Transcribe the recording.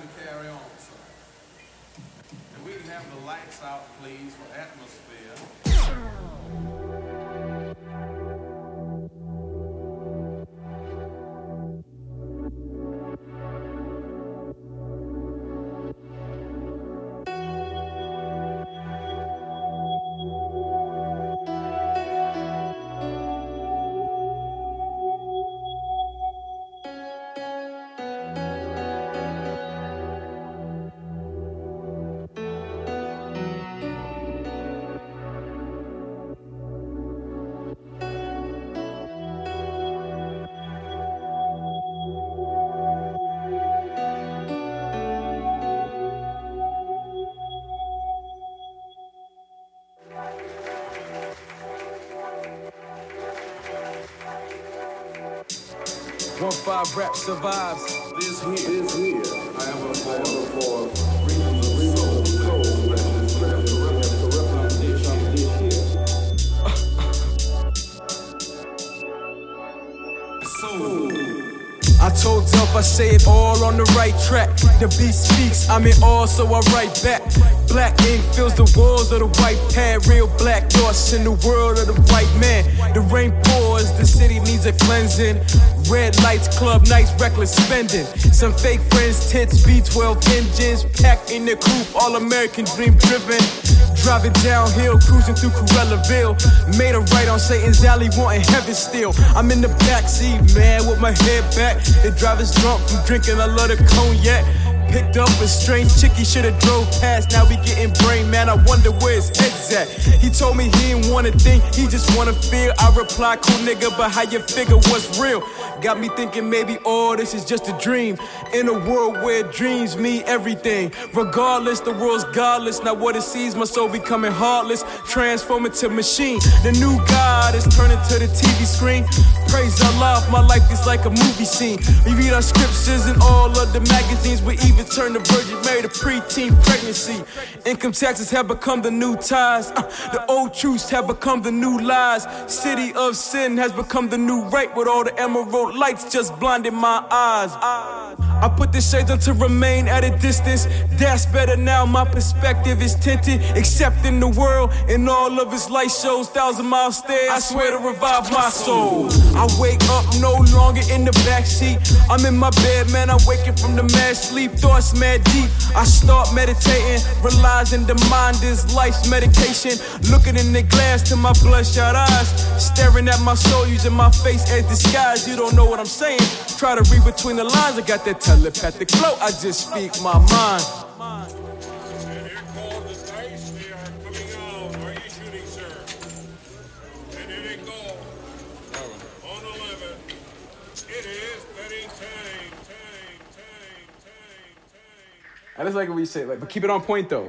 to carry on, sir. And we can have the lights out, please, for atmosphere. One five rap survives. This here, here, I told Delf I say it all on the right track. The beat speaks, I'm in awe, so I write back. Black ink fills the walls of the white pad. Real black thoughts in the world of the white man. The rain pours, the city needs a cleansing. Red lights, club nights, reckless spending. Some fake friends, tits, V12 engines. Packed in the coupe, all American dream driven. Driving downhill, cruising through Corellaville. Made a right on Satan's alley, wanting heaven still. I'm in the backseat, man, with my head back. The driver's drunk from drinking a lot of cognac. Picked up a strange chick, he should've drove past. Now we getting brain, man. I wonder where his head's at. He told me he didn't wanna think, he just wanna feel. I reply, cool nigga, but how you figure what's real? Got me thinking maybe all this is just a dream. In a world where dreams mean everything. Regardless, the world's godless. Now what it sees, my soul becoming heartless. Transforming to machine. The new God is turning to the TV screen. Praise Allah, my life is like a movie scene. We read our scriptures in all of the magazines. We even turn the Virgin Mary to preteen pregnancy. Income taxes have become the new ties. Uh, the old truths have become the new lies. City of sin has become the new right with all the emerald lights just blinding my eyes. I put the shades on to remain at a distance. That's better now. My perspective is tinted. Accepting the world in all of its light shows. Thousand mile stairs. I swear to revive my soul. I wake up no longer in the backseat. I'm in my bed, man. I'm waking from the mad sleep. Thoughts mad deep. I start meditating, realizing the mind is life's medication. Looking in the glass to my bloodshot eyes, staring at my soul, using my face as disguise. You don't know what I'm saying. Try to read between the lines. I got that telepathic flow. I just speak my mind. And the dice, they are coming out. Are you. On 11. It is betting time, time, time, time, time. I just like what we say, like, but keep it on point though.